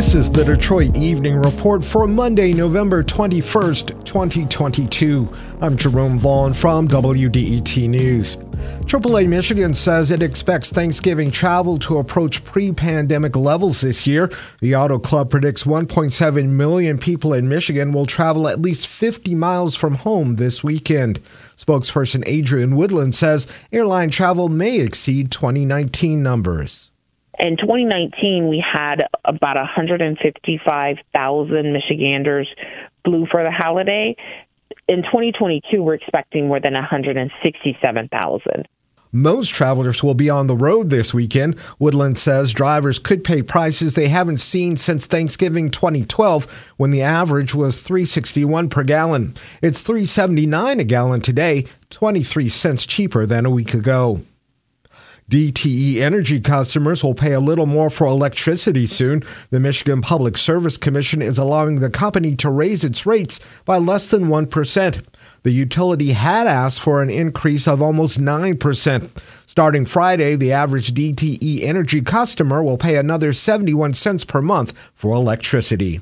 This is the Detroit Evening Report for Monday, November 21st, 2022. I'm Jerome Vaughn from WDET News. AAA Michigan says it expects Thanksgiving travel to approach pre pandemic levels this year. The Auto Club predicts 1.7 million people in Michigan will travel at least 50 miles from home this weekend. Spokesperson Adrienne Woodland says airline travel may exceed 2019 numbers. In 2019, we had about 155,000 Michiganders flew for the holiday. In 2022, we're expecting more than 167,000. Most travelers will be on the road this weekend. Woodland says drivers could pay prices they haven't seen since Thanksgiving 2012 when the average was 361 per gallon. It's 379 a gallon today, 23 cents cheaper than a week ago. DTE Energy customers will pay a little more for electricity soon. The Michigan Public Service Commission is allowing the company to raise its rates by less than 1%. The utility had asked for an increase of almost 9%. Starting Friday, the average DTE Energy customer will pay another 71 cents per month for electricity.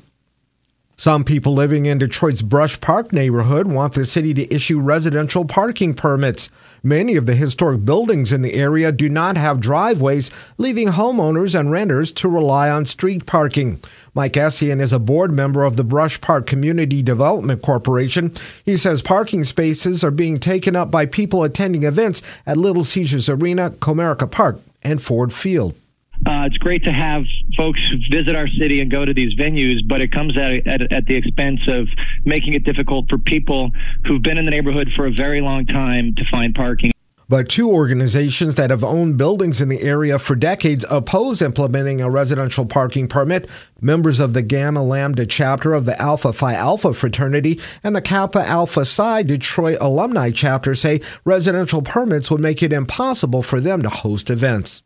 Some people living in Detroit's Brush Park neighborhood want the city to issue residential parking permits. Many of the historic buildings in the area do not have driveways, leaving homeowners and renters to rely on street parking. Mike Essien is a board member of the Brush Park Community Development Corporation. He says parking spaces are being taken up by people attending events at Little Caesars Arena, Comerica Park, and Ford Field. Uh, it's great to have folks visit our city and go to these venues, but it comes at, at, at, the expense of making it difficult for people who've been in the neighborhood for a very long time to find parking. But two organizations that have owned buildings in the area for decades oppose implementing a residential parking permit. Members of the Gamma Lambda chapter of the Alpha Phi Alpha fraternity and the Kappa Alpha Psi Detroit alumni chapter say residential permits would make it impossible for them to host events.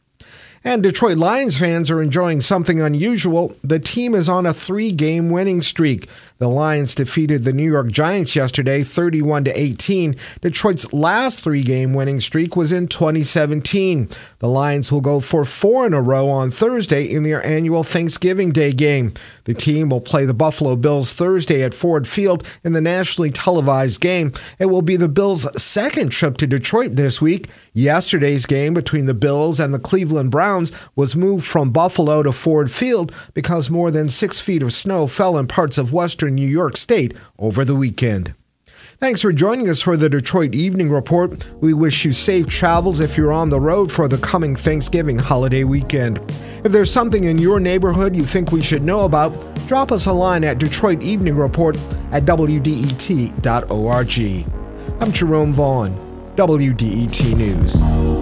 And Detroit Lions fans are enjoying something unusual. The team is on a three game winning streak. The Lions defeated the New York Giants yesterday 31 to 18. Detroit's last three-game winning streak was in 2017. The Lions will go for four in a row on Thursday in their annual Thanksgiving Day game. The team will play the Buffalo Bills Thursday at Ford Field in the nationally televised game. It will be the Bills' second trip to Detroit this week. Yesterday's game between the Bills and the Cleveland Browns was moved from Buffalo to Ford Field because more than six feet of snow fell in parts of western New York State over the weekend. Thanks for joining us for the Detroit Evening Report. We wish you safe travels if you're on the road for the coming Thanksgiving holiday weekend. If there's something in your neighborhood you think we should know about, drop us a line at Detroit Evening Report at WDET.org. I'm Jerome Vaughn, WDET News.